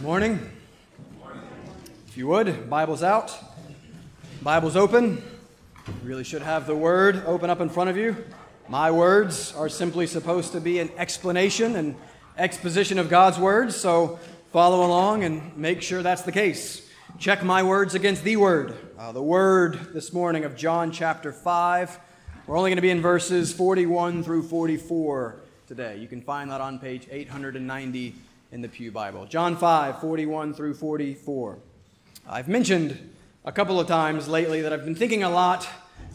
Good morning. If you would, Bible's out, Bible's open. You really should have the Word open up in front of you. My words are simply supposed to be an explanation and exposition of God's words, so follow along and make sure that's the case. Check my words against the Word. Uh, the Word this morning of John chapter 5. We're only going to be in verses 41 through 44 today. You can find that on page 890 in the Pew Bible. John 5, 41 through 44. I've mentioned a couple of times lately that I've been thinking a lot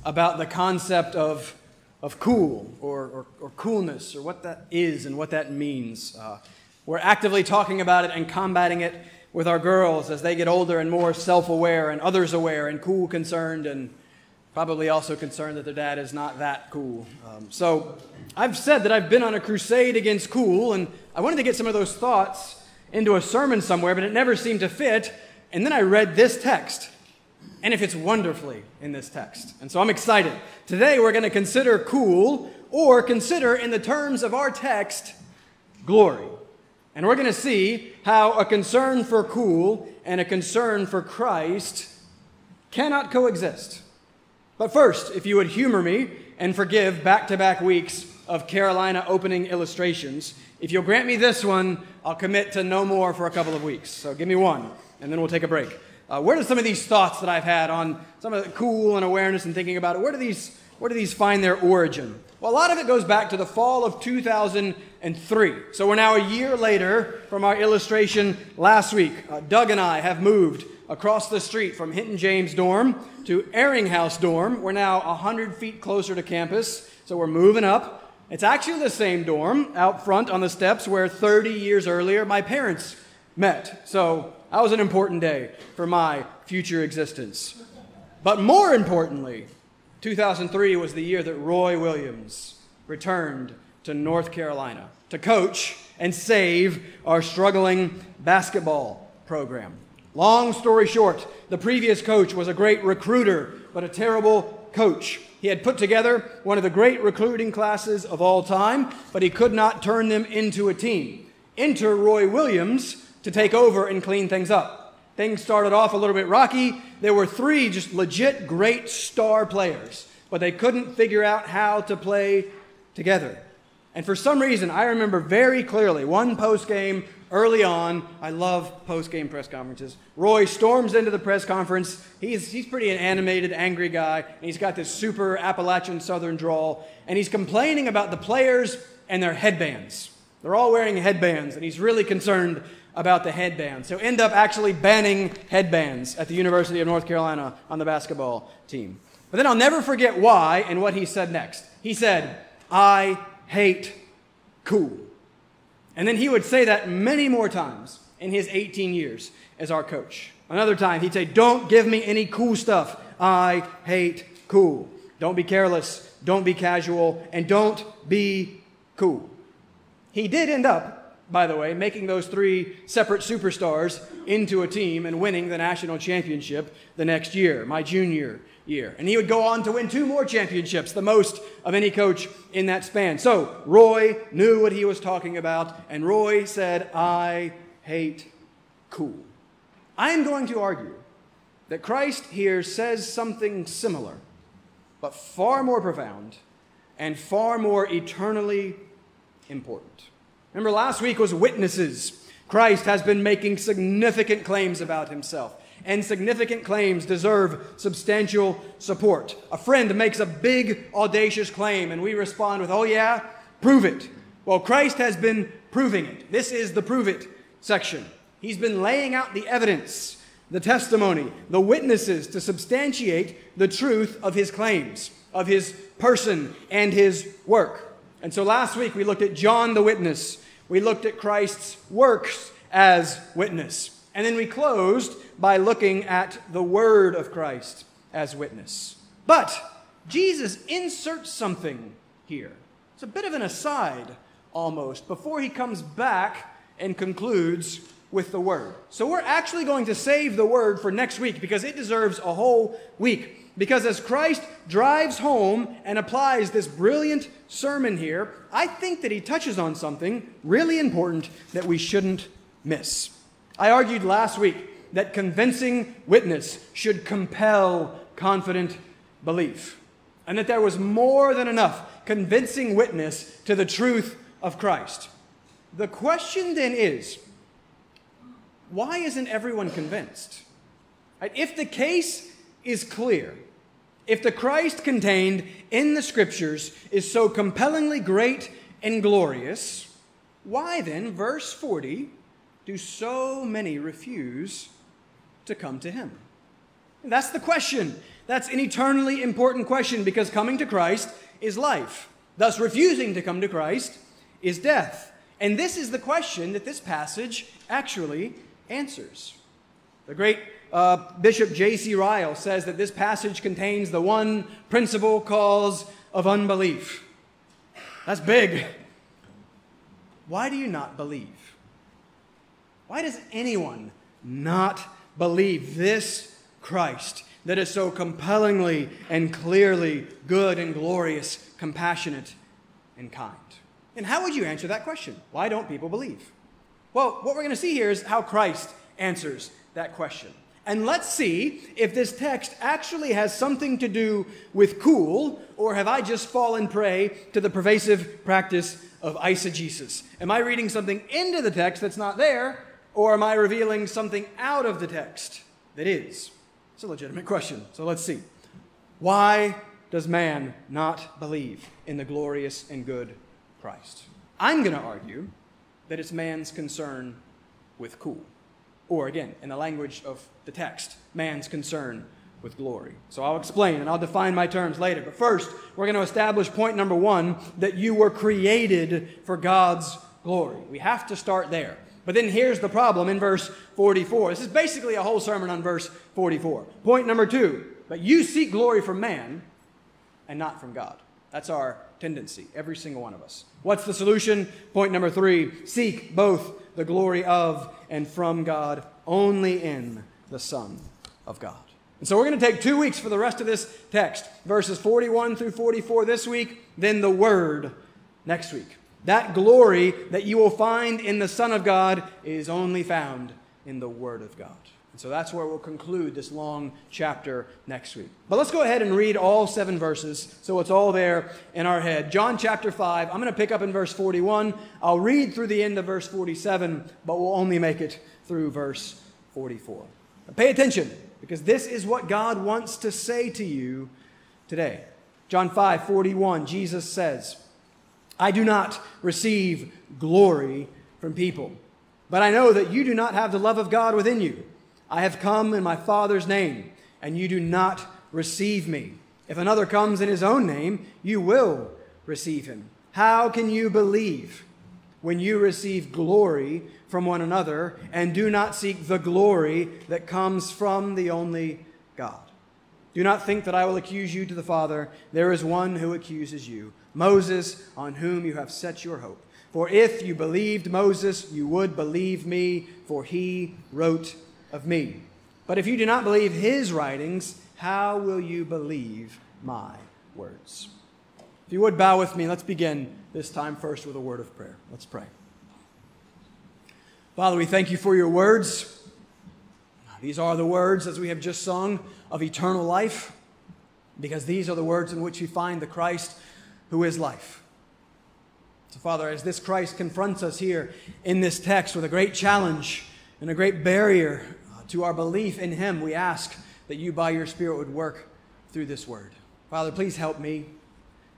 about the concept of, of cool or, or, or coolness or what that is and what that means. Uh, we're actively talking about it and combating it with our girls as they get older and more self aware and others aware and cool concerned and probably also concerned that their dad is not that cool. Um, so I've said that I've been on a crusade against cool, and I wanted to get some of those thoughts into a sermon somewhere, but it never seemed to fit. And then I read this text, and it fits wonderfully in this text. And so I'm excited. Today we're going to consider cool, or consider in the terms of our text, glory. And we're going to see how a concern for cool and a concern for Christ cannot coexist. But first, if you would humor me and forgive back to back weeks of Carolina opening illustrations, if you'll grant me this one, I'll commit to no more for a couple of weeks. So give me one, and then we'll take a break. Uh, where do some of these thoughts that I've had on some of the cool and awareness and thinking about it, where do these, where do these find their origin? Well, a lot of it goes back to the fall of 2003. So we're now a year later from our illustration last week. Uh, Doug and I have moved across the street from Hinton James dorm to Ehringhaus dorm. We're now 100 feet closer to campus, so we're moving up. It's actually the same dorm out front on the steps where 30 years earlier my parents met. So that was an important day for my future existence. But more importantly, 2003 was the year that Roy Williams returned to North Carolina to coach and save our struggling basketball program. Long story short, the previous coach was a great recruiter, but a terrible coach. He had put together one of the great recruiting classes of all time, but he could not turn them into a team. Enter Roy Williams to take over and clean things up. Things started off a little bit rocky. There were three just legit great star players, but they couldn't figure out how to play together. And for some reason, I remember very clearly one post game early on. I love post game press conferences. Roy storms into the press conference. He's, he's pretty an animated, angry guy, and he's got this super Appalachian Southern drawl, and he's complaining about the players and their headbands. They're all wearing headbands, and he's really concerned about the headbands. So end up actually banning headbands at the University of North Carolina on the basketball team. But then I'll never forget why and what he said next. He said, I hate cool. And then he would say that many more times in his 18 years as our coach. Another time, he'd say, Don't give me any cool stuff. I hate cool. Don't be careless, don't be casual, and don't be cool. He did end up, by the way, making those three separate superstars into a team and winning the national championship the next year, my junior year. And he would go on to win two more championships, the most of any coach in that span. So Roy knew what he was talking about, and Roy said, I hate cool. I am going to argue that Christ here says something similar, but far more profound and far more eternally important. Remember, last week was witnesses. Christ has been making significant claims about himself and significant claims deserve substantial support. A friend makes a big, audacious claim, and we respond with, Oh, yeah, prove it. Well, Christ has been proving it. This is the prove it section. He's been laying out the evidence, the testimony, the witnesses to substantiate the truth of his claims, of his person and his work. And so last week we looked at John the witness. We looked at Christ's works as witness. And then we closed by looking at the word of Christ as witness. But Jesus inserts something here. It's a bit of an aside almost before he comes back and concludes with the word. So we're actually going to save the word for next week because it deserves a whole week. Because as Christ drives home and applies this brilliant sermon here, I think that he touches on something really important that we shouldn't miss. I argued last week that convincing witness should compel confident belief, and that there was more than enough convincing witness to the truth of Christ. The question then is why isn't everyone convinced? If the case is clear, if the Christ contained in the Scriptures is so compellingly great and glorious, why then, verse 40, do so many refuse to come to Him? That's the question. That's an eternally important question because coming to Christ is life. Thus, refusing to come to Christ is death. And this is the question that this passage actually answers. The great uh, Bishop J.C. Ryle says that this passage contains the one principal cause of unbelief. That's big. Why do you not believe? Why does anyone not believe this Christ that is so compellingly and clearly good and glorious, compassionate and kind? And how would you answer that question? Why don't people believe? Well, what we're going to see here is how Christ answers that question. And let's see if this text actually has something to do with cool, or have I just fallen prey to the pervasive practice of eisegesis? Am I reading something into the text that's not there, or am I revealing something out of the text that is? It's a legitimate question. So let's see. Why does man not believe in the glorious and good Christ? I'm going to argue that it's man's concern with cool. Or again, in the language of the text, man's concern with glory. So I'll explain and I'll define my terms later. But first, we're going to establish point number one that you were created for God's glory. We have to start there. But then here's the problem in verse 44. This is basically a whole sermon on verse 44. Point number two, but you seek glory from man and not from God. That's our tendency, every single one of us. What's the solution? Point number three seek both the glory of and from God only in the Son of God. And so we're going to take two weeks for the rest of this text, verses 41 through 44 this week, then the Word next week. That glory that you will find in the Son of God is only found in the Word of God. And so that's where we'll conclude this long chapter next week. But let's go ahead and read all seven verses so it's all there in our head. John chapter 5, I'm going to pick up in verse 41. I'll read through the end of verse 47, but we'll only make it through verse 44. But pay attention because this is what God wants to say to you today. John 5, 41, Jesus says, I do not receive glory from people, but I know that you do not have the love of God within you. I have come in my Father's name, and you do not receive me. If another comes in his own name, you will receive him. How can you believe when you receive glory from one another and do not seek the glory that comes from the only God? Do not think that I will accuse you to the Father. There is one who accuses you, Moses, on whom you have set your hope. For if you believed Moses, you would believe me, for he wrote of me. But if you do not believe his writings, how will you believe my words? If you would bow with me, let's begin this time first with a word of prayer. Let's pray. Father, we thank you for your words. These are the words, as we have just sung, of eternal life, because these are the words in which we find the Christ who is life. So, Father, as this Christ confronts us here in this text with a great challenge and a great barrier to our belief in Him, we ask that you, by your Spirit, would work through this word. Father, please help me.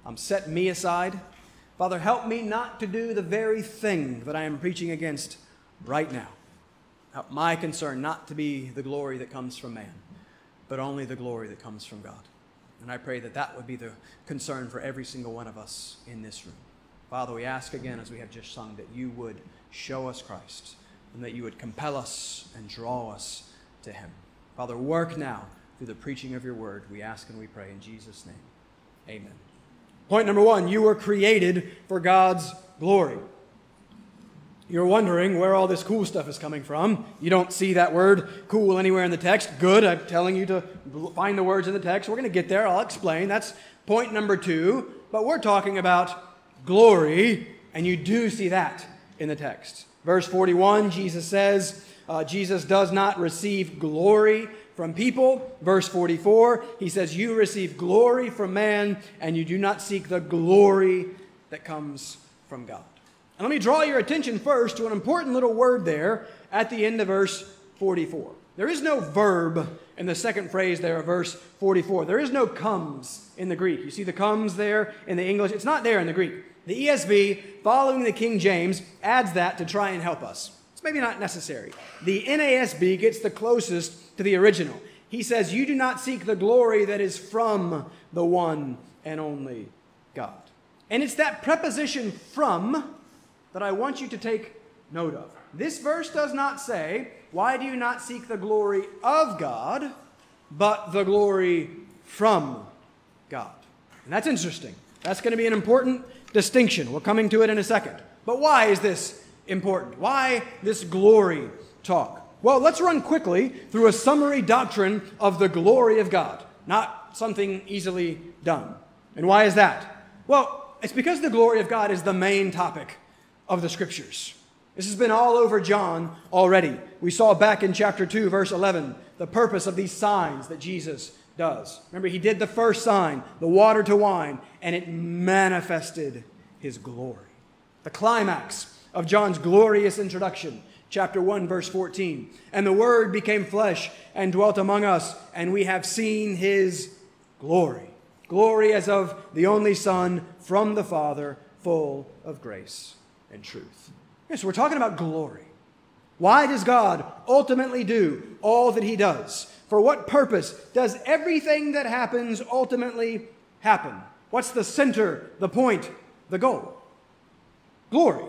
Um, set me aside. Father, help me not to do the very thing that I am preaching against right now. Help my concern not to be the glory that comes from man, but only the glory that comes from God. And I pray that that would be the concern for every single one of us in this room. Father, we ask again, as we have just sung, that you would show us Christ and that you would compel us and draw us to him. Father, work now through the preaching of your word. We ask and we pray in Jesus' name. Amen. Point number one you were created for God's glory. You're wondering where all this cool stuff is coming from. You don't see that word cool anywhere in the text. Good. I'm telling you to find the words in the text. We're going to get there. I'll explain. That's point number two. But we're talking about glory, and you do see that in the text. Verse 41, Jesus says, uh, Jesus does not receive glory from people. Verse 44, he says, You receive glory from man, and you do not seek the glory that comes from God. And let me draw your attention first to an important little word there at the end of verse 44. There is no verb in the second phrase there of verse 44. There is no comes in the Greek. You see the comes there in the English? It's not there in the Greek. The ESV, following the King James, adds that to try and help us. It's maybe not necessary. The NASB gets the closest to the original. He says, You do not seek the glory that is from the one and only God. And it's that preposition from that I want you to take note of. This verse does not say, Why do you not seek the glory of God, but the glory from God? And that's interesting. That's going to be an important distinction. We're coming to it in a second. But why is this important? Why this glory talk? Well, let's run quickly through a summary doctrine of the glory of God, not something easily done. And why is that? Well, it's because the glory of God is the main topic of the scriptures. This has been all over John already. We saw back in chapter 2, verse 11, the purpose of these signs that Jesus does. Remember, he did the first sign, the water to wine, and it manifested his glory. The climax of John's glorious introduction, chapter 1, verse 14. And the Word became flesh and dwelt among us, and we have seen his glory. Glory as of the only Son from the Father, full of grace and truth. Yes, we're talking about glory. Why does God ultimately do all that He does? For what purpose does everything that happens ultimately happen? What's the center, the point, the goal? Glory.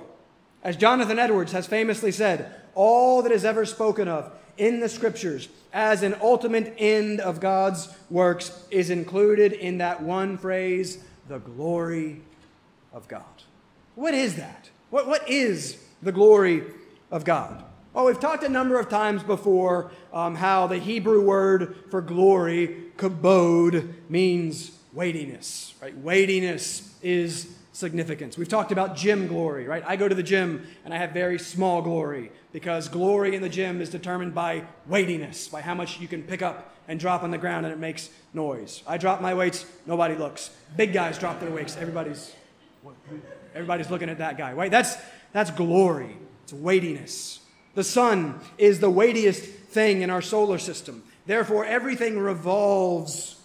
As Jonathan Edwards has famously said, all that is ever spoken of in the scriptures as an ultimate end of God's works is included in that one phrase, the glory of God. What is that? What, what is the glory of God. Well, we've talked a number of times before um, how the Hebrew word for glory, kabod, means weightiness, right? Weightiness is significance. We've talked about gym glory, right? I go to the gym and I have very small glory because glory in the gym is determined by weightiness, by how much you can pick up and drop on the ground and it makes noise. I drop my weights, nobody looks. Big guys drop their weights, everybody's everybody's looking at that guy, right? That's that's glory, it's weightiness. The sun is the weightiest thing in our solar system. Therefore, everything revolves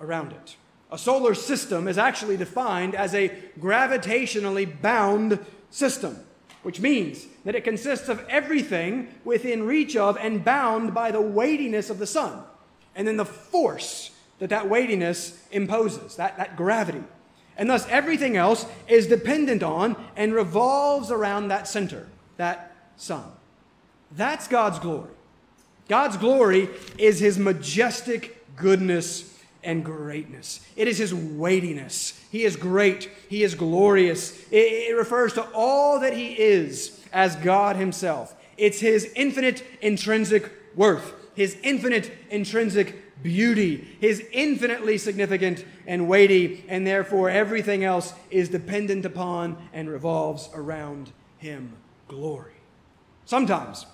around it. A solar system is actually defined as a gravitationally bound system, which means that it consists of everything within reach of and bound by the weightiness of the sun, and then the force that that weightiness imposes, that, that gravity. And thus, everything else is dependent on and revolves around that center, that sun. That's God's glory. God's glory is his majestic goodness and greatness. It is his weightiness. He is great. He is glorious. It, it, refers to all that he is as God himself. It's his infinite intrinsic worth, his infinite intrinsic beauty, his infinitely significant and weighty, and therefore everything else is dependent upon and revolves around him. Glory. Sometimes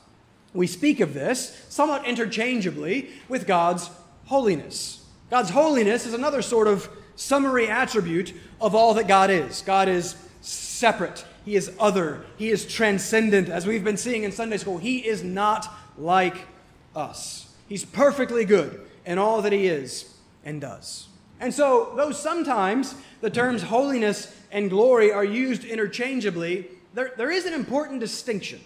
we speak of this somewhat interchangeably with God's holiness. God's holiness is another sort of summary attribute of all that God is. God is separate, He is other, He is transcendent. As we've been seeing in Sunday school, He is not like us. He's perfectly good in all that he is and does. And so, though sometimes the terms holiness and glory are used interchangeably, there, there is an important distinction.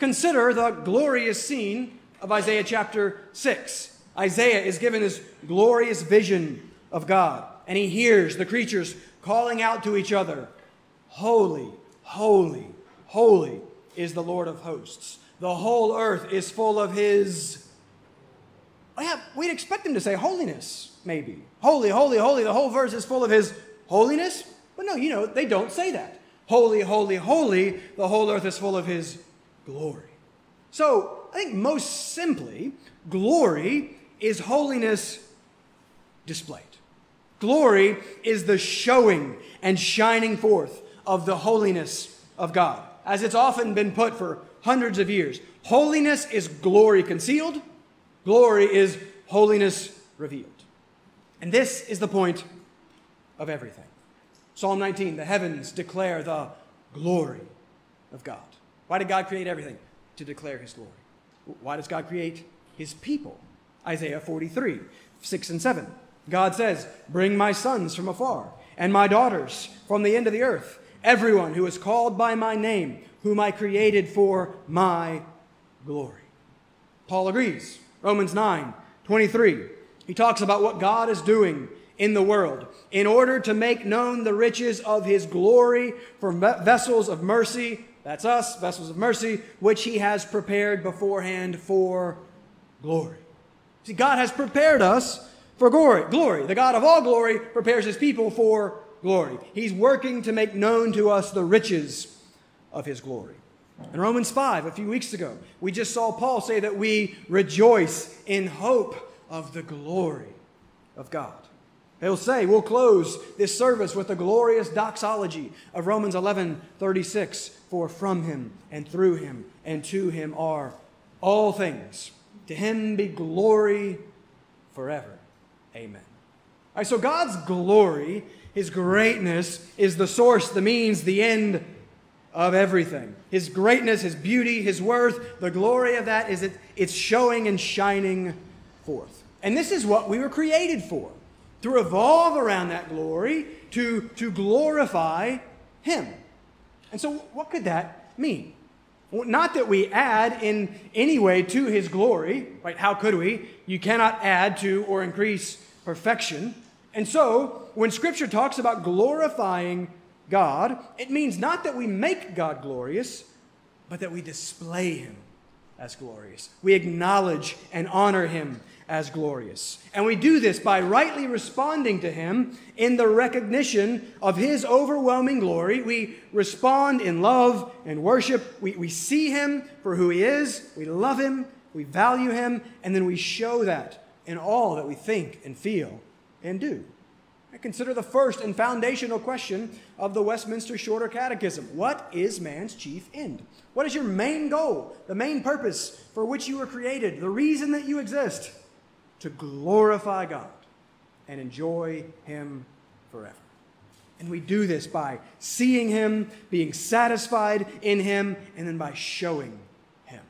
Consider the glorious scene of Isaiah chapter 6. Isaiah is given this glorious vision of God, and he hears the creatures calling out to each other Holy, holy, holy is the Lord of hosts. The whole earth is full of his Oh, yeah, we'd expect him to say holiness, maybe. Holy, holy, holy. The whole verse is full of his holiness. But no, you know, they don't say that. Holy, holy, holy. The whole earth is full of his glory. So, I think most simply, glory is holiness displayed. Glory is the showing and shining forth of the holiness of God. as it's often been put for hundreds of years. Holiness is glory concealed, glory is holiness revealed. And this is the point of everything. Psalm 19 the heavens declare the glory of God. Why did God create everything? To declare his glory. Why does God create his people? Isaiah 43, 6 and 7. God says, Bring my sons from afar, and my daughters from the end of the earth, everyone who is called by my name, whom I created for my glory. Paul agrees. Romans 9, 23. He talks about what God is doing in the world in order to make known the riches of his glory for vessels of mercy. That's us, vessels of mercy, which he has prepared beforehand for glory. See, God has prepared us for glory. Glory. The God of all glory prepares his people for glory. He's working to make known to us the riches of his glory. In Romans 5, a few weeks ago, we just saw Paul say that we rejoice in hope of the glory of God. He'll say, we'll close this service with the glorious doxology of Romans 11 36. For from him and through him and to him are all things. To him be glory forever. Amen. All right, so God's glory, his greatness, is the source, the means, the end of everything. His greatness, his beauty, his worth, the glory of that is it, it's showing and shining forth. And this is what we were created for to revolve around that glory, to, to glorify Him. And so, what could that mean? Well, not that we add in any way to His glory, right? How could we? You cannot add to or increase perfection. And so, when Scripture talks about glorifying God, it means not that we make God glorious, but that we display Him as glorious. We acknowledge and honor Him as glorious. And we do this by rightly responding to Him in the recognition of His overwhelming glory. We respond in love and worship. We, we see Him for who He is, we love Him, we value Him, and then we show that in all that we think and feel and do. I consider the first and foundational question of the Westminster Shorter Catechism What is man's chief end? What is your main goal, the main purpose for which you were created, the reason that you exist? To glorify God and enjoy Him forever. And we do this by seeing Him, being satisfied in Him, and then by showing Him.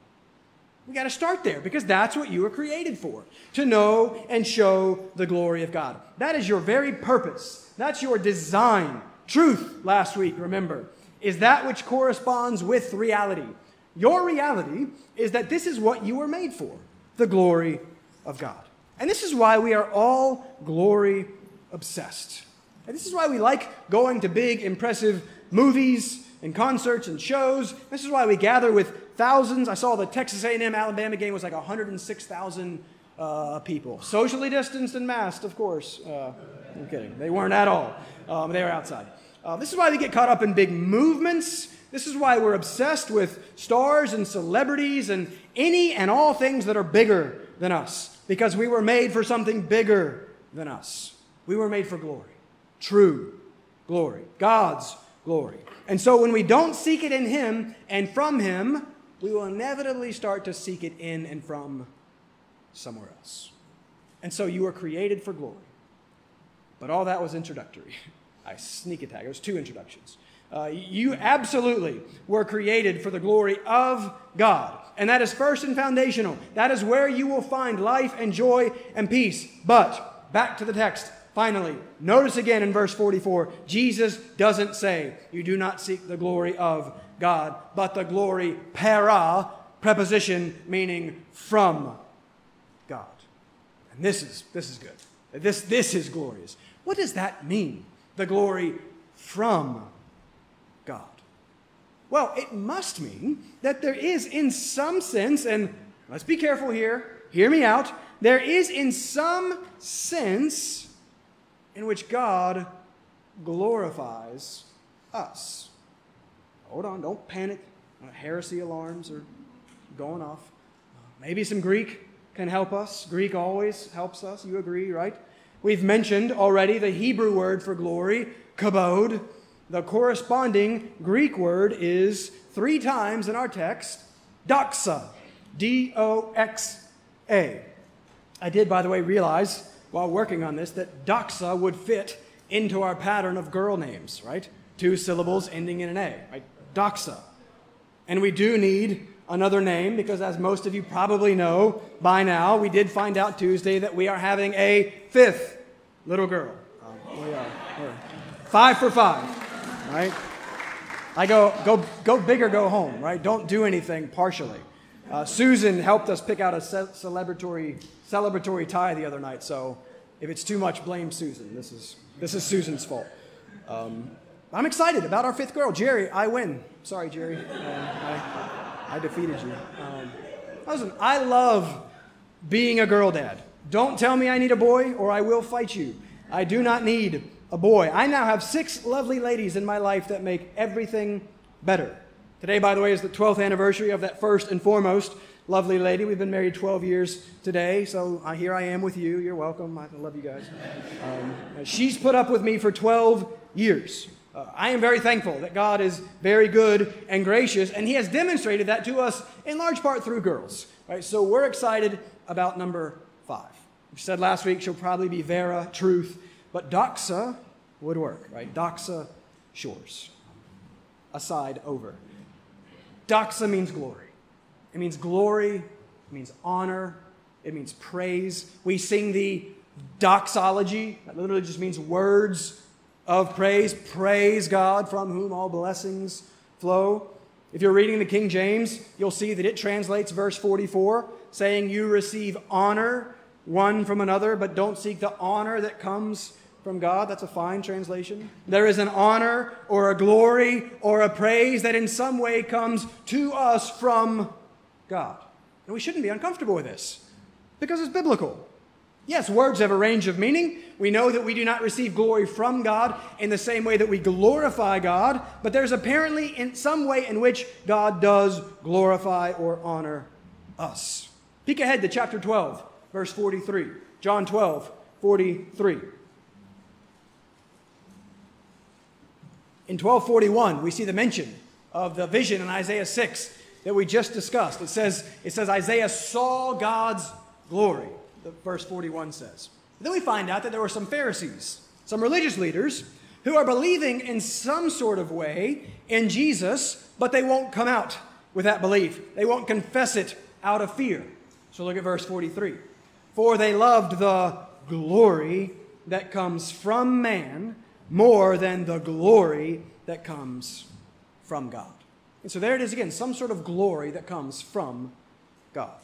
We got to start there because that's what you were created for to know and show the glory of God. That is your very purpose, that's your design. Truth, last week, remember, is that which corresponds with reality. Your reality is that this is what you were made for the glory of God. And this is why we are all glory obsessed. And this is why we like going to big, impressive movies and concerts and shows. This is why we gather with thousands. I saw the Texas A&M Alabama game was like 106,000 uh, people, socially distanced and masked, of course. Uh, I'm kidding. They weren't at all. Um, they were outside. Uh, this is why we get caught up in big movements. This is why we're obsessed with stars and celebrities and any and all things that are bigger than us because we were made for something bigger than us. We were made for glory, true glory, God's glory. And so when we don't seek it in Him and from Him, we will inevitably start to seek it in and from somewhere else. And so you were created for glory. But all that was introductory. I sneak attack. It was two introductions. Uh, you absolutely were created for the glory of God. And that is first and foundational. That is where you will find life and joy and peace. But back to the text. Finally, notice again in verse 44 Jesus doesn't say, You do not seek the glory of God, but the glory para, preposition meaning from God. And this is, this is good. This, this is glorious. What does that mean? The glory from. Well, it must mean that there is, in some sense, and let's be careful here, hear me out, there is, in some sense, in which God glorifies us. Hold on, don't panic. Uh, heresy alarms are going off. Uh, maybe some Greek can help us. Greek always helps us. You agree, right? We've mentioned already the Hebrew word for glory, kabod, the corresponding Greek word is three times in our text doxa. D O X A. I did, by the way, realize while working on this that doxa would fit into our pattern of girl names, right? Two syllables ending in an A, right? Doxa. And we do need another name because, as most of you probably know by now, we did find out Tuesday that we are having a fifth little girl. Um, we are. We're five for five, right? I go, go, go big or go home, right? Don't do anything partially. Uh, Susan helped us pick out a ce- celebratory, celebratory tie the other night, so if it's too much, blame Susan. This is, this is Susan's fault. Um, I'm excited about our fifth girl. Jerry, I win. Sorry, Jerry. Uh, I, I defeated you. Um, listen, I love being a girl dad. Don't tell me I need a boy or I will fight you. I do not need a boy. I now have six lovely ladies in my life that make everything better. Today, by the way, is the 12th anniversary of that first and foremost lovely lady. We've been married 12 years today, so uh, here I am with you. You're welcome. I love you guys. Um, she's put up with me for 12 years. Uh, I am very thankful that God is very good and gracious, and He has demonstrated that to us in large part through girls. Right? So we're excited about number five. We said last week she'll probably be Vera, Truth, but Doxa would work, right? Doxa Shores. Aside over. Doxa means glory. It means glory, it means honor, it means praise. We sing the doxology, that literally just means words of praise. Praise God from whom all blessings flow. If you're reading the King James, you'll see that it translates verse 44 saying, You receive honor one from another, but don't seek the honor that comes from God. That's a fine translation. There is an honor or a glory or a praise that in some way comes to us from God. And we shouldn't be uncomfortable with this because it's biblical. Yes, words have a range of meaning. We know that we do not receive glory from God in the same way that we glorify God, but there's apparently in some way in which God does glorify or honor us. Peek ahead to chapter 12, verse 43. John 12, 43. In 1241, we see the mention of the vision in Isaiah 6 that we just discussed. It says, it says Isaiah saw God's glory the verse 41 says. Then we find out that there were some Pharisees, some religious leaders, who are believing in some sort of way in Jesus, but they won't come out with that belief. They won't confess it out of fear. So look at verse 43. For they loved the glory that comes from man more than the glory that comes from God. And so there it is again, some sort of glory that comes from God.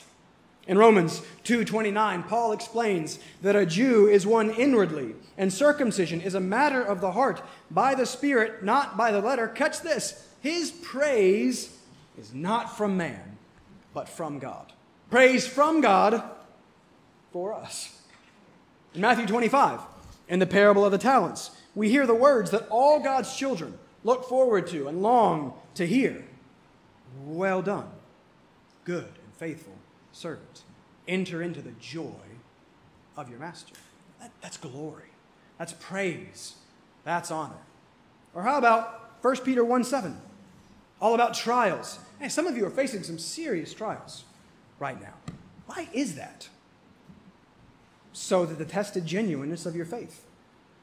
In Romans 2:29, Paul explains that a Jew is one inwardly, and circumcision is a matter of the heart, by the Spirit, not by the letter. Catch this. His praise is not from man, but from God. Praise from God for us. In Matthew 25, in the parable of the talents, we hear the words that all God's children look forward to and long to hear. Well done, good and faithful servant. Enter into the joy of your master. That, that's glory. That's praise. That's honor. Or how about 1 Peter 1 7? All about trials. Hey, some of you are facing some serious trials right now. Why is that? So that the tested genuineness of your faith,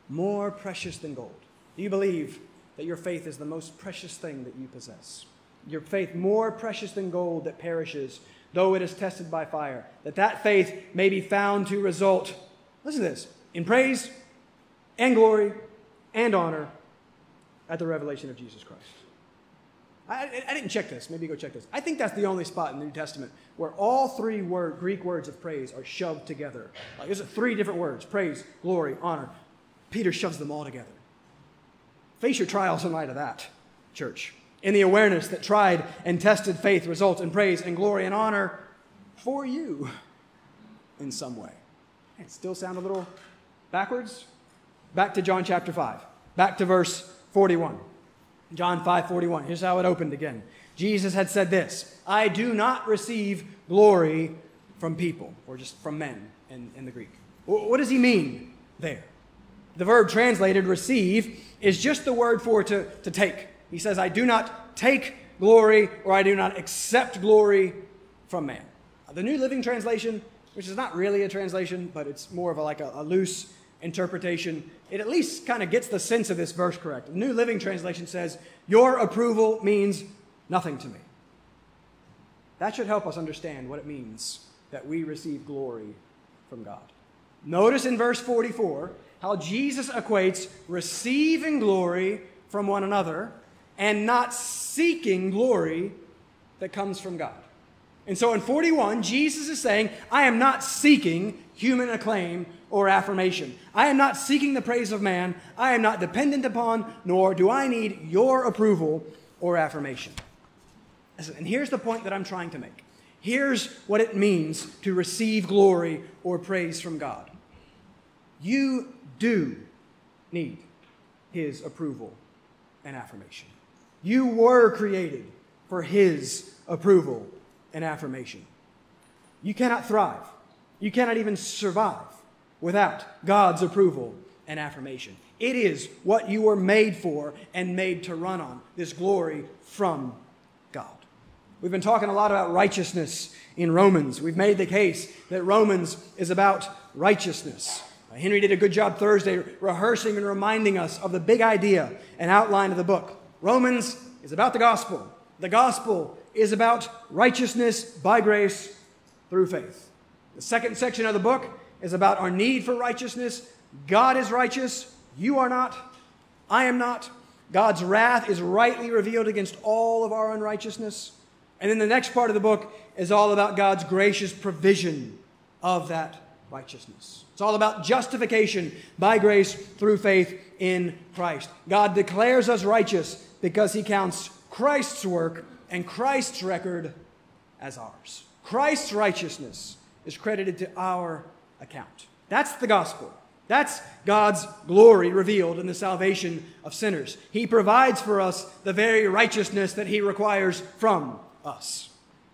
more precious than gold. Do you believe that your faith is the most precious thing that you possess? Your faith more precious than gold that perishes, though it is tested by fire, that that faith may be found to result, listen to this, in praise and glory and honor at the revelation of Jesus Christ. I, I, didn't check this. Maybe go check this. I think that's the only spot in the New Testament where all three word, Greek words of praise are shoved together. Like there's three different words praise, glory, honor. Peter shoves them all together. Face your trials in light of that, church in the awareness that tried and tested faith results in praise and glory and honor for you in some way. It still sound a little backwards? Back to John chapter 5. Back to verse 41. John 5 41. Here's how it opened again. Jesus had said this I do not receive glory from people, or just from men in, in the Greek. What does he mean there? The verb translated receive is just the word for to, to take. He says, I do not take glory or I do not accept glory from man. The New Living Translation, which is not really a translation, but it's more of a, like a, a loose interpretation, it at least kind of gets the sense of this verse correct. The New Living Translation says, Your approval means nothing to me. That should help us understand what it means that we receive glory from God. Notice in verse 44 how Jesus equates receiving glory from one another and not seeking glory that comes from God. And so in 41, Jesus is saying, I am not seeking human acclaim or affirmation. I am not seeking the praise of man. I am not dependent upon, nor do I need your approval or affirmation. And here's the point that I'm trying to make. Here's what it means to receive glory or praise from God. You do need His approval and affirmation. You were created for His approval and affirmation. You cannot thrive, you cannot even survive without God's approval and affirmation. It is what you were made for and made to run on this glory from God. We've been talking a lot about righteousness in Romans. We've made the case that Romans is about righteousness. Uh, Henry did a good job Thursday rehearsing and reminding us of the big idea and outline of the book. Romans is about the gospel. The gospel is about righteousness by grace through faith. The second section of the book is about our need for righteousness. God is righteous. You are not. I am not. God's wrath is rightly revealed against all of our unrighteousness. And then the next part of the book is all about God's gracious provision of that righteousness. It's all about justification by grace through faith in Christ. God declares us righteous because he counts Christ's work and Christ's record as ours. Christ's righteousness is credited to our account. That's the gospel. That's God's glory revealed in the salvation of sinners. He provides for us the very righteousness that He requires from us.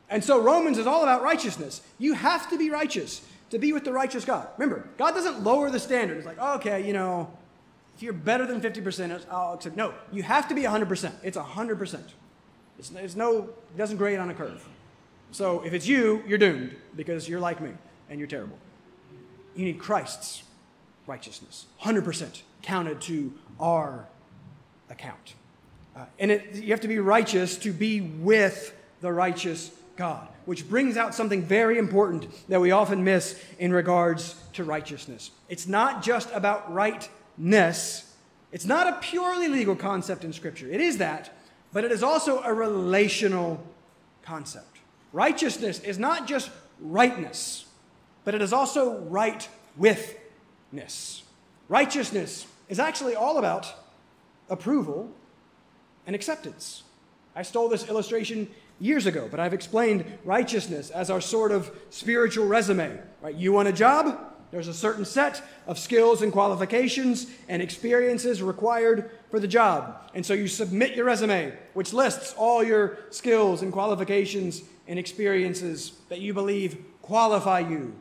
And so Romans is all about righteousness. You have to be righteous to be with the righteous God. Remember, God doesn't lower the standard. It's like, okay, you know, if you're better than 50%, I'll accept. No, you have to be 100%. It's 100%. It's, it's no, it doesn't grade on a curve. So if it's you, you're doomed because you're like me and you're terrible. You need Christ's righteousness, 100% counted to our account. Uh, and it, you have to be righteous to be with the righteous God, which brings out something very important that we often miss in regards to righteousness. It's not just about rightness, it's not a purely legal concept in Scripture. It is that, but it is also a relational concept. Righteousness is not just rightness, but it is also right withness. Righteousness is actually all about approval and acceptance. I stole this illustration years ago, but I've explained righteousness as our sort of spiritual resume. Right? You want a job? There's a certain set of skills and qualifications and experiences required for the job. And so you submit your resume, which lists all your skills and qualifications and experiences that you believe qualify you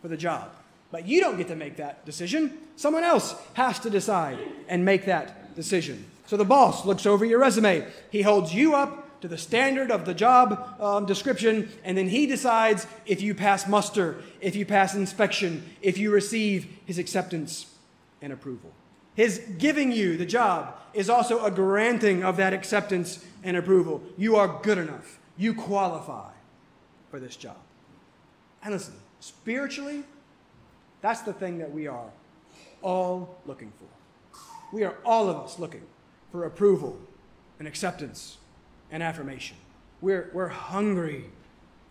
for the job. But you don't get to make that decision. Someone else has to decide and make that decision. So the boss looks over your resume. He holds you up to the standard of the job um, description, and then he decides if you pass muster, if you pass inspection, if you receive his acceptance and approval. His giving you the job is also a granting of that acceptance and approval. You are good enough. You qualify for this job. And listen, spiritually, that's the thing that we are all looking for. We are all of us looking for approval and acceptance and affirmation. We're, we're hungry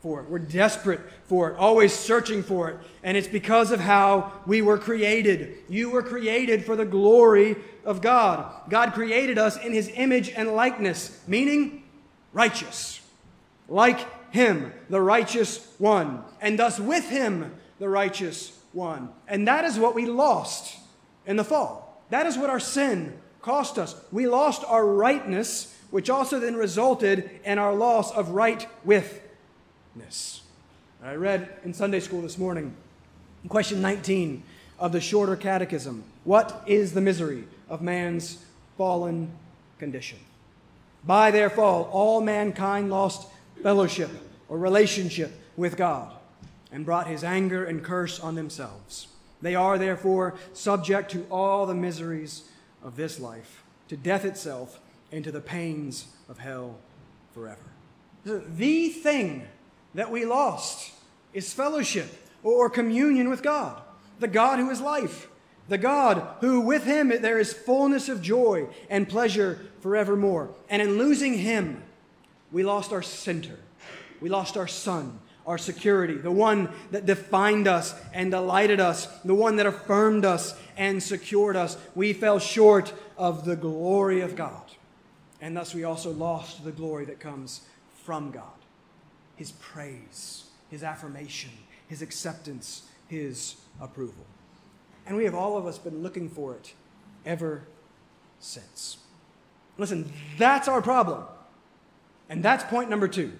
for it. We're desperate for it, always searching for it. And it's because of how we were created. You were created for the glory of God. God created us in his image and likeness, meaning righteous. Like him, the righteous one, and thus with him, the righteous one. And that is what we lost in the fall. That is what our sin cost us. We lost our rightness, which also then resulted in our loss of right withness. I read in Sunday school this morning, question 19 of the Shorter Catechism. What is the misery of man's fallen condition? By their fall, all mankind lost fellowship or relationship with God and brought his anger and curse on themselves. They are, therefore, subject to all the miseries of this life, to death itself, and to the pains of hell forever. The thing that we lost is fellowship or communion with God, the God who is life, the God who with him there is fullness of joy and pleasure forevermore. And in losing him, we lost our center, we lost our sun, our security, the one that defined us and delighted us, the one that affirmed us and secured us. We fell short of the glory of God. And thus we also lost the glory that comes from God His praise, His affirmation, His acceptance, His approval. And we have all of us been looking for it ever since. Listen, that's our problem. And that's point number two.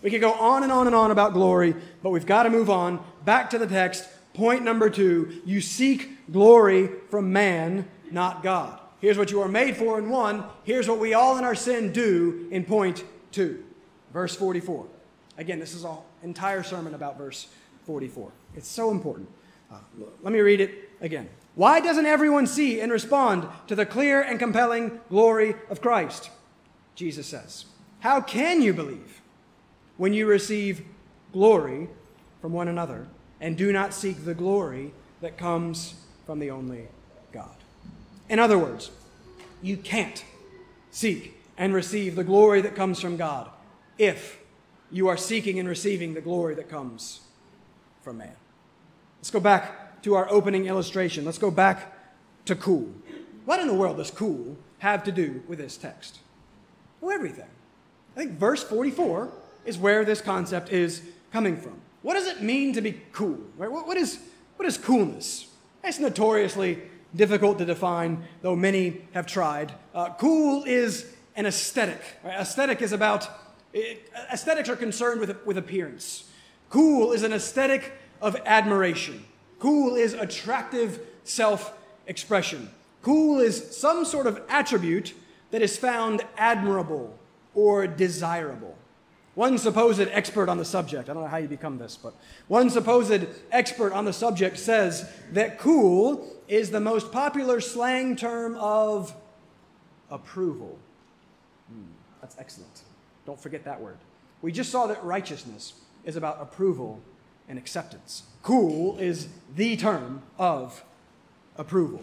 We could go on and on and on about glory, but we've got to move on. Back to the text. Point number two you seek glory from man, not God. Here's what you are made for in one. Here's what we all in our sin do in point two. Verse 44. Again, this is an entire sermon about verse 44. It's so important. Uh, let me read it again. Why doesn't everyone see and respond to the clear and compelling glory of Christ? Jesus says. How can you believe when you receive glory from one another and do not seek the glory that comes from the only God? In other words, you can't seek and receive the glory that comes from God if you are seeking and receiving the glory that comes from man. Let's go back to our opening illustration. Let's go back to cool. What in the world does cool have to do with this text? Well, everything. I think verse 44 is where this concept is coming from. What does it mean to be cool? What, is, what is coolness? It's notoriously difficult to define, though many have tried. Uh, cool is an aesthetic. Right? Aesthetic is about, it, aesthetics are concerned with, with appearance. Cool is an aesthetic of admiration. Cool is attractive self expression. Cool is some sort of attribute that is found admirable or desirable. One supposed expert on the subject, I don't know how you become this, but one supposed expert on the subject says that cool is the most popular slang term of approval. Hmm, that's excellent. Don't forget that word. We just saw that righteousness is about approval and acceptance. Cool is the term of approval.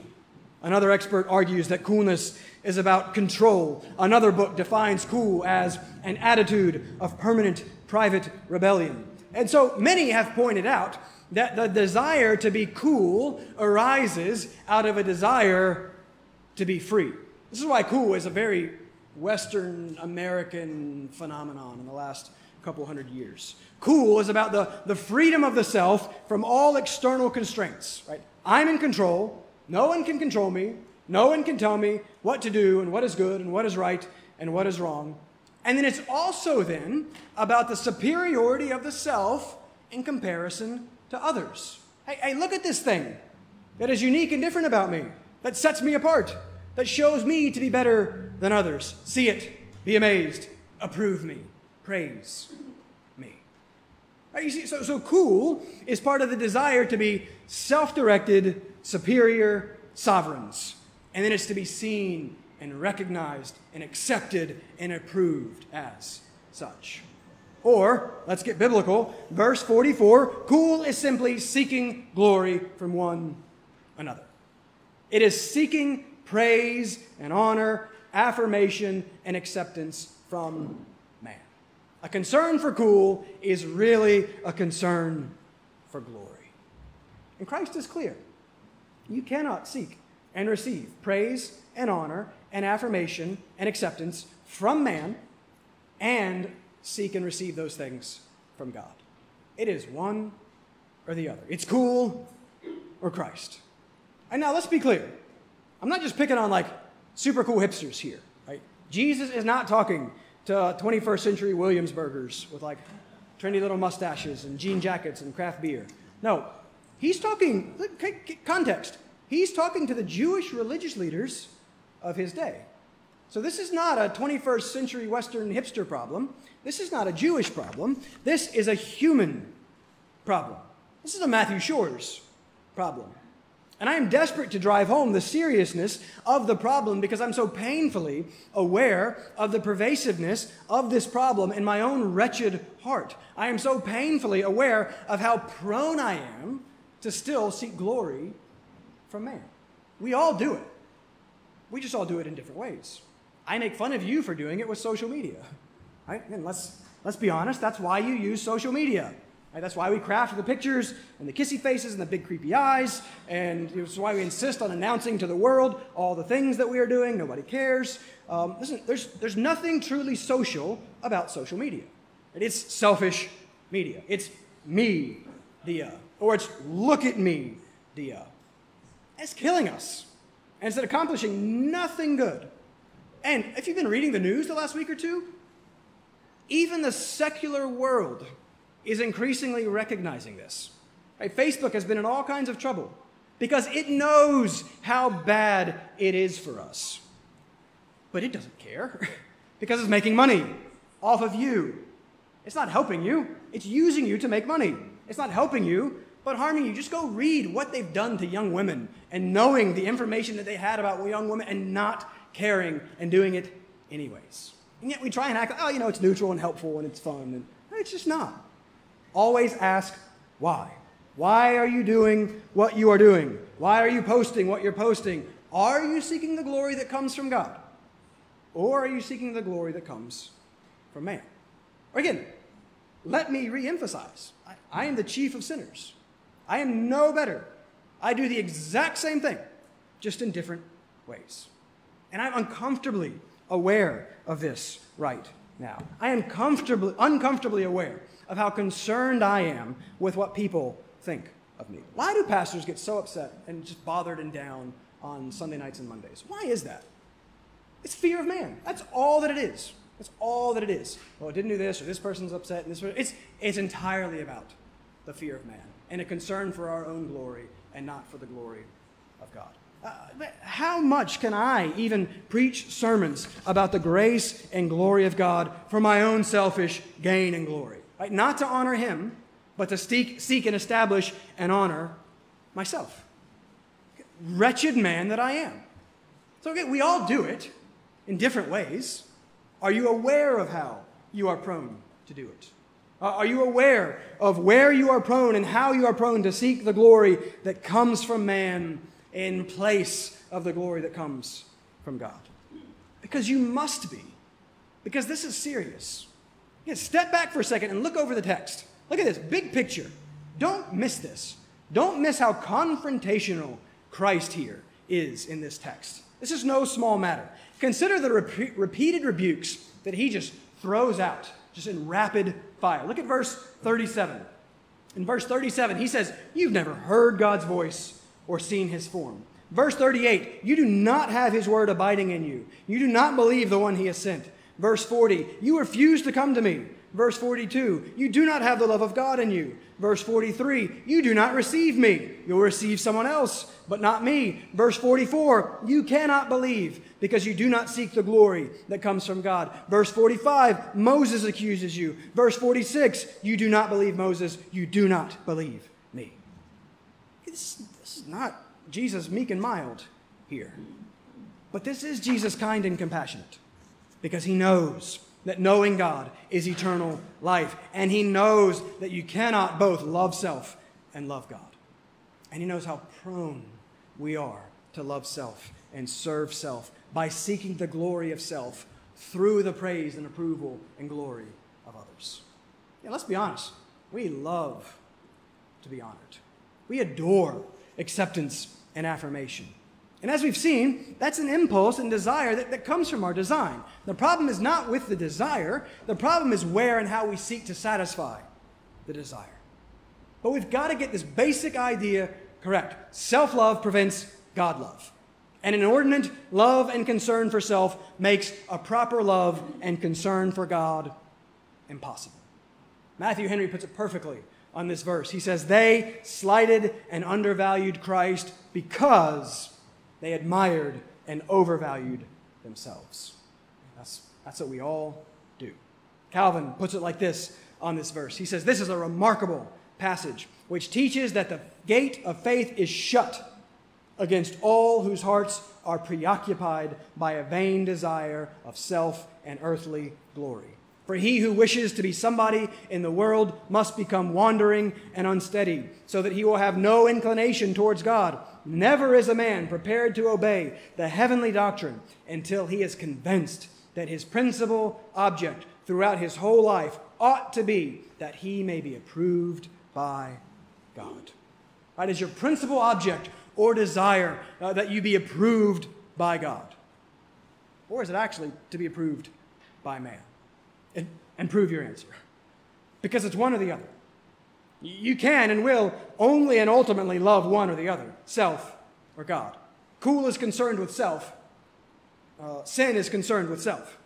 Another expert argues that coolness is about control. Another book defines cool as an attitude of permanent private rebellion. And so many have pointed out that the desire to be cool arises out of a desire to be free. This is why cool is a very Western American phenomenon in the last couple hundred years. Cool is about the, the freedom of the self from all external constraints, right? I'm in control. No one can control me. No one can tell me what to do and what is good and what is right and what is wrong. And then it's also then about the superiority of the self in comparison to others. Hey, hey, look at this thing that is unique and different about me, that sets me apart, that shows me to be better than others. See it, be amazed, approve me, praise me. Right, you see, so, so cool is part of the desire to be self directed, superior sovereigns. And then it's to be seen and recognized and accepted and approved as such. Or, let's get biblical, verse 44 cool is simply seeking glory from one another. It is seeking praise and honor, affirmation and acceptance from man. A concern for cool is really a concern for glory. And Christ is clear. You cannot seek and receive praise and honor and affirmation and acceptance from man and seek and receive those things from God. It is one or the other. It's cool or Christ. And now let's be clear. I'm not just picking on like super cool hipsters here, right? Jesus is not talking to 21st century Williamsburgers with like trendy little mustaches and jean jackets and craft beer. No, He's talking, context, he's talking to the Jewish religious leaders of his day. So this is not a 21st century Western hipster problem. This is not a Jewish problem. This is a human problem. This is a Matthew Shores problem. And I am desperate to drive home the seriousness of the problem because I'm so painfully aware of the pervasiveness of this problem in my own wretched heart. I am so painfully aware of how prone I am to still seek glory from man. We all do it. We just all do it in different ways. I make fun of you for doing it with social media. Right? And let's, let's be honest, that's why you use social media. Right? That's why we craft the pictures and the kissy faces and the big creepy eyes. And it's why we insist on announcing to the world all the things that we are doing. Nobody cares. Um, listen, there's, there's nothing truly social about social media. It's selfish media. It's me, dia. Or it's look at me, dia. It's killing us. And it's accomplishing nothing good. And if you've been reading the news the last week or two, even the secular world is increasingly recognizing this. Right? Facebook has been in all kinds of trouble because it knows how bad it is for us. But it doesn't care because it's making money off of you. It's not helping you, it's using you to make money. It's not helping you, but harming you. Just go read what they've done to young women and knowing the information that they had about young women and not caring and doing it anyways. And yet we try and act, oh, you know, it's neutral and helpful and it's fun. And it's just not. Always ask why. Why are you doing what you are doing? Why are you posting what you're posting? Are you seeking the glory that comes from God? Or are you seeking the glory that comes from man? Or again, let me re emphasize I, I am the chief of sinners. I am no better. I do the exact same thing, just in different ways. And I'm uncomfortably aware of this right now. I am comfortably, uncomfortably aware of how concerned I am with what people think of me. Why do pastors get so upset and just bothered and down on Sunday nights and Mondays? Why is that? It's fear of man. That's all that it is. That's all that it is. Well, it didn't do this, or this person's upset, and this person. It's, it's entirely about the fear of man and a concern for our own glory and not for the glory of God. Uh, how much can I even preach sermons about the grace and glory of God for my own selfish gain and glory? Right? Not to honor him, but to seek, seek and establish and honor myself. Wretched man that I am. So, again, we all do it in different ways. Are you aware of how you are prone to do it? Are you aware of where you are prone and how you are prone to seek the glory that comes from man in place of the glory that comes from God? Because you must be. Because this is serious. Yeah, step back for a second and look over the text. Look at this big picture. Don't miss this. Don't miss how confrontational Christ here is in this text. This is no small matter. Consider the repeated rebukes that he just throws out, just in rapid fire. Look at verse 37. In verse 37, he says, You've never heard God's voice or seen his form. Verse 38, you do not have his word abiding in you. You do not believe the one he has sent. Verse 40, you refuse to come to me. Verse 42, you do not have the love of God in you. Verse 43, you do not receive me. You'll receive someone else, but not me. Verse 44, you cannot believe because you do not seek the glory that comes from God. Verse 45, Moses accuses you. Verse 46, you do not believe Moses. You do not believe me. Not Jesus meek and mild here, but this is Jesus kind and compassionate because he knows that knowing God is eternal life. And he knows that you cannot both love self and love God. And he knows how prone we are to love self and serve self by seeking the glory of self through the praise and approval and glory of others. Yeah, let's be honest. We love to be honored. We adore acceptance and affirmation. And as we've seen, that's an impulse and desire that, that comes from our design. The problem is not with the desire, the problem is where and how we seek to satisfy the desire. But we've got to get this basic idea correct. Self love prevents God love. And an inordinate love and concern for self makes a proper love and concern for God impossible. Matthew Henry puts it perfectly on this verse. He says, They slighted and undervalued Christ because they admired and overvalued themselves. That's, that's what we all do. Calvin puts it like this on this verse. He says, This is a remarkable passage which teaches that the gate of faith is shut against all whose hearts are preoccupied by a vain desire of self and earthly glory. For he who wishes to be somebody in the world must become wandering and unsteady, so that he will have no inclination towards God. Never is a man prepared to obey the heavenly doctrine until he is convinced that his principal object throughout his whole life ought to be that he may be approved by God. Right? Is your principal object or desire uh, that you be approved by God? Or is it actually to be approved by man? And, and prove your answer. Because it's one or the other. You can and will only and ultimately love one or the other self or God. Cool is concerned with self, uh, sin is concerned with self.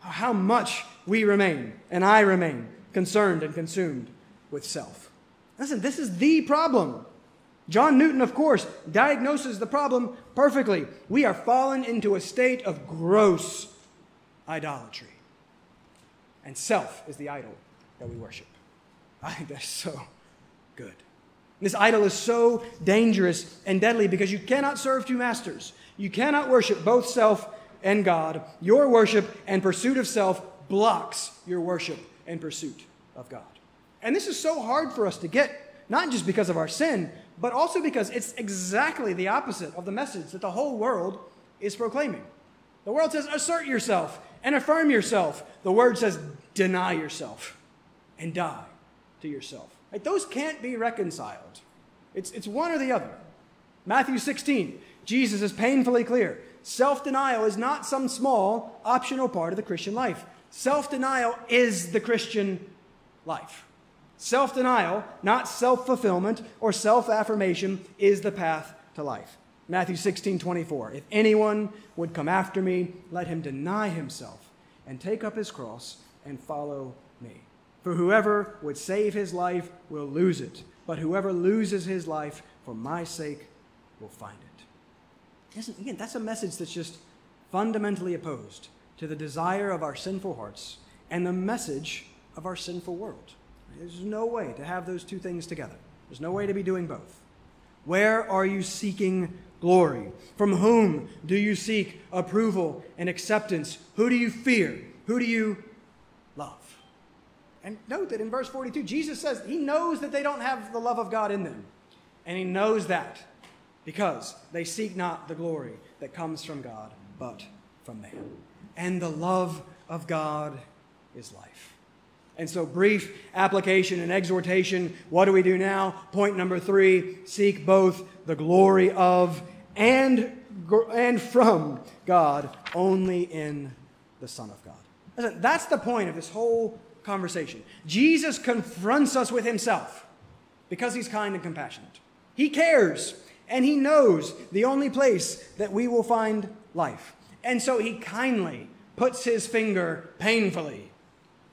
How much we remain, and I remain, concerned and consumed with self. Listen, this is the problem. John Newton, of course, diagnoses the problem perfectly. We are fallen into a state of gross idolatry. And self is the idol that we worship. I think that's so good. This idol is so dangerous and deadly because you cannot serve two masters. You cannot worship both self and God. Your worship and pursuit of self blocks your worship and pursuit of God. And this is so hard for us to get, not just because of our sin, but also because it's exactly the opposite of the message that the whole world is proclaiming. The world says, assert yourself and affirm yourself. The word says, deny yourself and die to yourself. Like, those can't be reconciled. It's, it's one or the other. Matthew 16, Jesus is painfully clear. Self denial is not some small, optional part of the Christian life. Self denial is the Christian life. Self denial, not self fulfillment or self affirmation, is the path to life. Matthew 16, 24. If anyone would come after me, let him deny himself and take up his cross and follow me. For whoever would save his life will lose it, but whoever loses his life for my sake will find it. Isn't, again, that's a message that's just fundamentally opposed to the desire of our sinful hearts and the message of our sinful world. There's no way to have those two things together. There's no way to be doing both. Where are you seeking glory? From whom do you seek approval and acceptance? Who do you fear? Who do you love? And note that in verse 42, Jesus says he knows that they don't have the love of God in them. And he knows that because they seek not the glory that comes from God, but from man. And the love of God is life. And so, brief application and exhortation. What do we do now? Point number three seek both the glory of and, and from God only in the Son of God. Listen, that's the point of this whole conversation. Jesus confronts us with himself because he's kind and compassionate. He cares and he knows the only place that we will find life. And so he kindly puts his finger painfully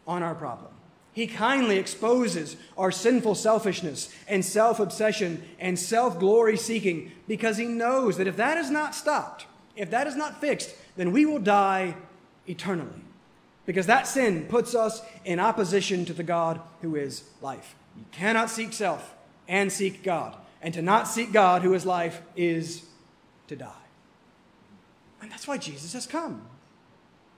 on our problem. He kindly exposes our sinful selfishness and self obsession and self glory seeking because he knows that if that is not stopped, if that is not fixed, then we will die eternally. Because that sin puts us in opposition to the God who is life. You cannot seek self and seek God. And to not seek God who is life is to die. And that's why Jesus has come.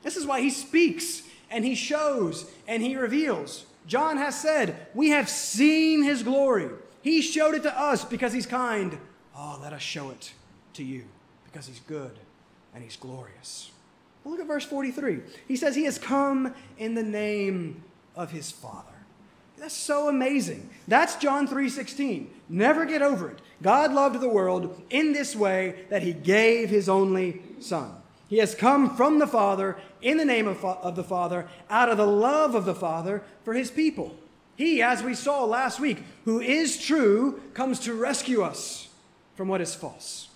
This is why he speaks and he shows and he reveals. John has said, We have seen his glory. He showed it to us because he's kind. Oh, let us show it to you because he's good and he's glorious. Well, look at verse 43. He says, He has come in the name of his Father. That's so amazing. That's John 3:16. Never get over it. God loved the world in this way that he gave his only son. He has come from the Father in the name of, of the Father, out of the love of the Father for his people. He, as we saw last week, who is true, comes to rescue us from what is false.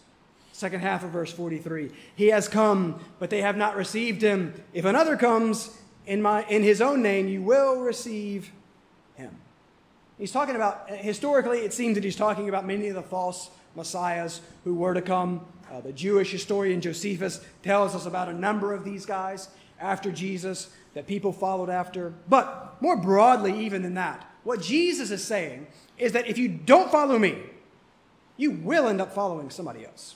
Second half of verse 43. He has come, but they have not received him. If another comes in, my, in his own name, you will receive him. He's talking about, historically, it seems that he's talking about many of the false messiahs who were to come. Uh, the Jewish historian Josephus tells us about a number of these guys after Jesus that people followed after. But more broadly, even than that, what Jesus is saying is that if you don't follow me, you will end up following somebody else.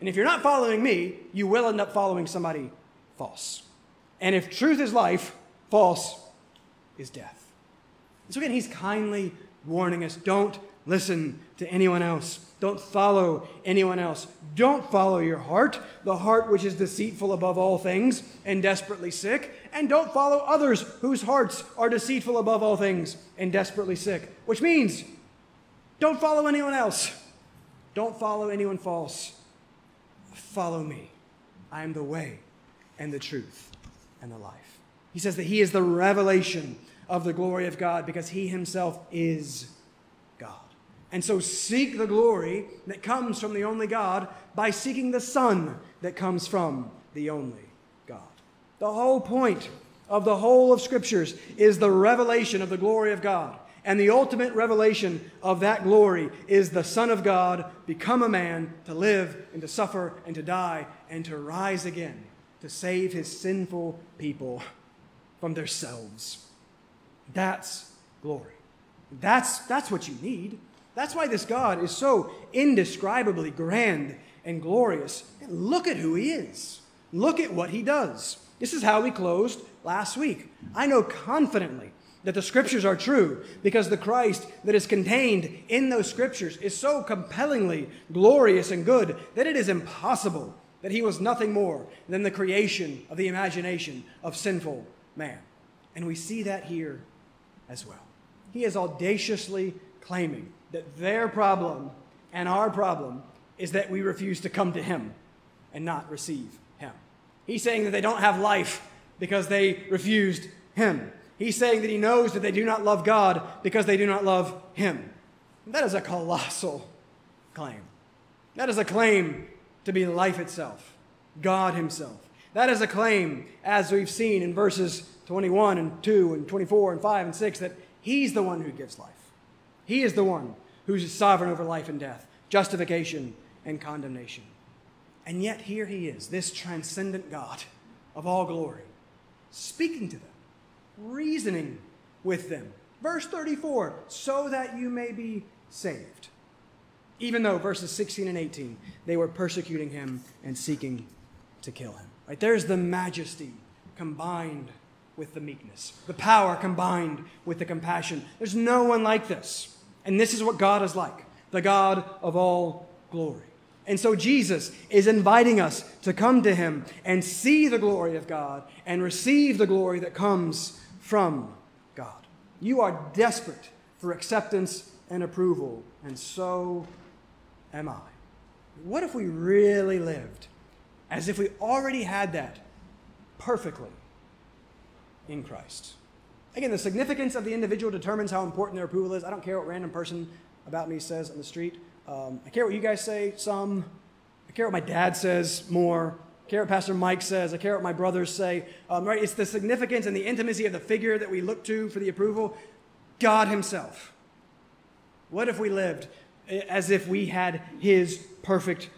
And if you're not following me, you will end up following somebody false. And if truth is life, false is death. So again, he's kindly warning us don't listen to anyone else. Don't follow anyone else. Don't follow your heart, the heart which is deceitful above all things and desperately sick. And don't follow others whose hearts are deceitful above all things and desperately sick. Which means don't follow anyone else. Don't follow anyone false. Follow me. I am the way and the truth and the life. He says that he is the revelation of the glory of God because he himself is. And so seek the glory that comes from the only God by seeking the Son that comes from the only God. The whole point of the whole of Scriptures is the revelation of the glory of God. And the ultimate revelation of that glory is the Son of God become a man to live and to suffer and to die and to rise again to save his sinful people from themselves. That's glory. That's, that's what you need. That's why this God is so indescribably grand and glorious. And look at who he is. Look at what he does. This is how we closed last week. I know confidently that the scriptures are true because the Christ that is contained in those scriptures is so compellingly glorious and good that it is impossible that he was nothing more than the creation of the imagination of sinful man. And we see that here as well. He is audaciously claiming that their problem and our problem is that we refuse to come to him and not receive him. He's saying that they don't have life because they refused him. He's saying that he knows that they do not love God because they do not love him. That is a colossal claim. That is a claim to be life itself, God himself. That is a claim, as we've seen in verses 21 and 2 and 24 and 5 and 6, that he's the one who gives life. He is the one who's sovereign over life and death, justification and condemnation. And yet, here he is, this transcendent God of all glory, speaking to them reasoning with them. Verse 34 so that you may be saved. Even though, verses 16 and 18, they were persecuting him and seeking to kill him. Right? There's the majesty combined with the meekness, the power combined with the compassion. There's no one like this. And this is what God is like the God of all glory. And so Jesus is inviting us to come to him and see the glory of God and receive the glory that comes from God. You are desperate for acceptance and approval, and so am I. What if we really lived as if we already had that perfectly in Christ? Again, the significance of the individual determines how important their approval is. I don't care what random person about me says on the street. Um, I care what you guys say, some. I care what my dad says more I care what Pastor Mike says. I care what my brothers say. Um, right? It's the significance and the intimacy of the figure that we look to for the approval. God Himself. What if we lived as if we had His perfect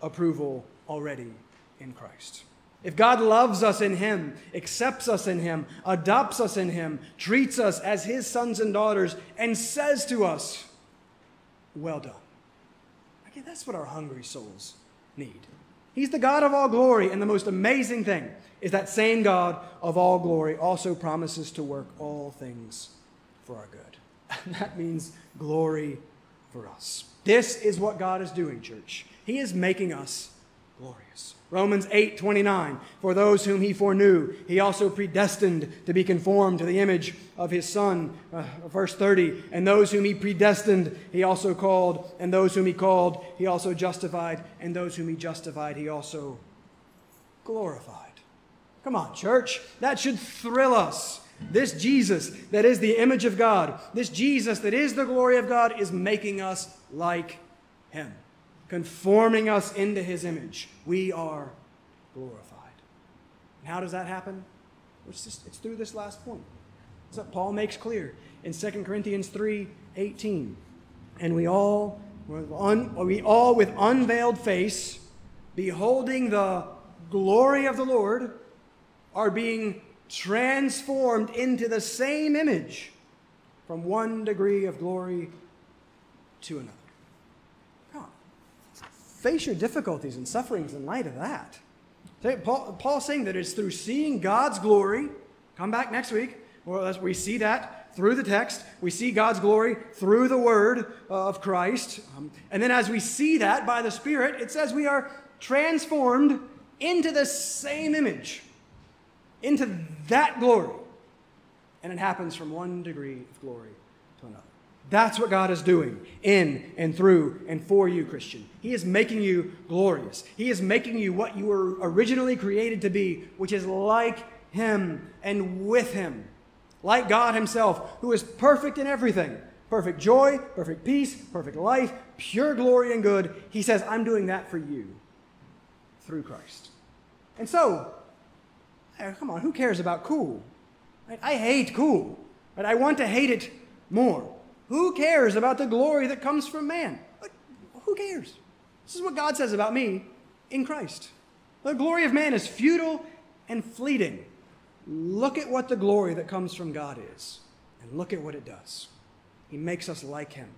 approval already in Christ? If God loves us in Him, accepts us in Him, adopts us in Him, treats us as His sons and daughters, and says to us, Well done. Again, that's what our hungry souls need. He's the God of all glory. And the most amazing thing is that same God of all glory also promises to work all things for our good. And that means glory for us. This is what God is doing, church. He is making us glorious. Romans 8 29. For those whom he foreknew, he also predestined to be conformed to the image of his Son. Uh, verse 30. And those whom he predestined, he also called. And those whom he called, he also justified. And those whom he justified, he also glorified. Come on, church. That should thrill us. This Jesus that is the image of God, this Jesus that is the glory of God, is making us like him conforming us into his image, we are glorified. And how does that happen? It's, just, it's through this last point. That's what Paul makes clear in 2 Corinthians 3 18. And we all, we all with unveiled face, beholding the glory of the Lord, are being transformed into the same image from one degree of glory to another. Face your difficulties and sufferings in light of that. Paul, Paul's saying that it's through seeing God's glory. Come back next week. Well, as we see that through the text. We see God's glory through the word of Christ. Um, and then as we see that by the Spirit, it says we are transformed into the same image, into that glory. And it happens from one degree of glory to another. That's what God is doing in and through and for you, Christian. He is making you glorious. He is making you what you were originally created to be, which is like Him and with Him. Like God Himself, who is perfect in everything perfect joy, perfect peace, perfect life, pure glory and good. He says, I'm doing that for you through Christ. And so, come on, who cares about cool? I hate cool, but I want to hate it more. Who cares about the glory that comes from man? Who cares? This is what God says about me in Christ. The glory of man is futile and fleeting. Look at what the glory that comes from God is, and look at what it does. He makes us like Him.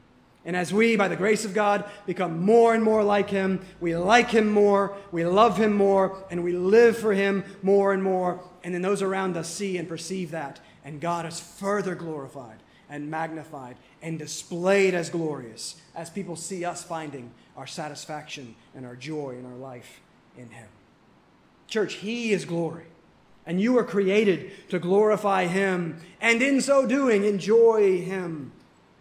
And as we, by the grace of God, become more and more like Him, we like Him more, we love Him more, and we live for Him more and more. And then those around us see and perceive that, and God is further glorified and magnified and displayed as glorious as people see us finding our satisfaction and our joy and our life in Him. Church, He is glory. And you were created to glorify Him, and in so doing, enjoy Him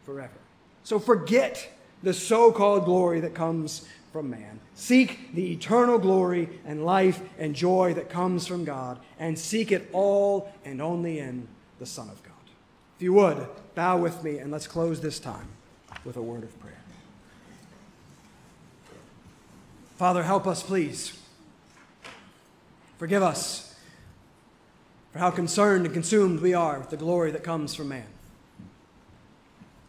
forever. So forget the so called glory that comes from man. Seek the eternal glory and life and joy that comes from God, and seek it all and only in the Son of God. If you would, bow with me and let's close this time with a word of prayer. Father, help us, please. Forgive us for how concerned and consumed we are with the glory that comes from man.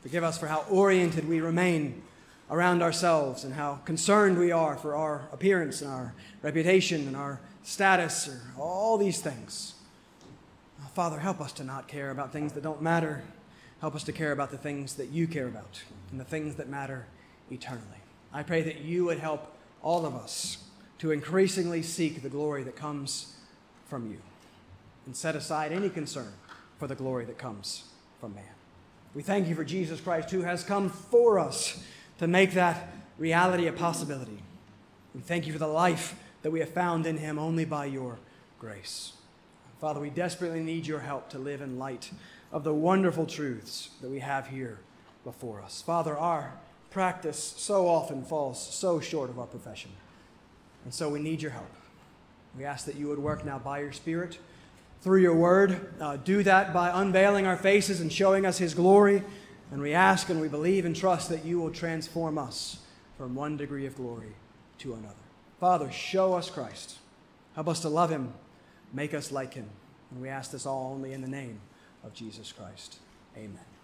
Forgive us for how oriented we remain around ourselves and how concerned we are for our appearance and our reputation and our status or all these things. Oh, Father, help us to not care about things that don't matter. Help us to care about the things that you care about and the things that matter eternally. I pray that you would help all of us to increasingly seek the glory that comes from you and set aside any concern for the glory that comes from man. We thank you for Jesus Christ who has come for us to make that reality a possibility. We thank you for the life that we have found in him only by your grace. Father, we desperately need your help to live in light of the wonderful truths that we have here before us. Father, our practice so often falls so short of our profession. And so we need your help. We ask that you would work now by your Spirit through your word. Uh, do that by unveiling our faces and showing us his glory. And we ask and we believe and trust that you will transform us from one degree of glory to another. Father, show us Christ. Help us to love him make us like him. And we ask this all only in the name of Jesus Christ. Amen.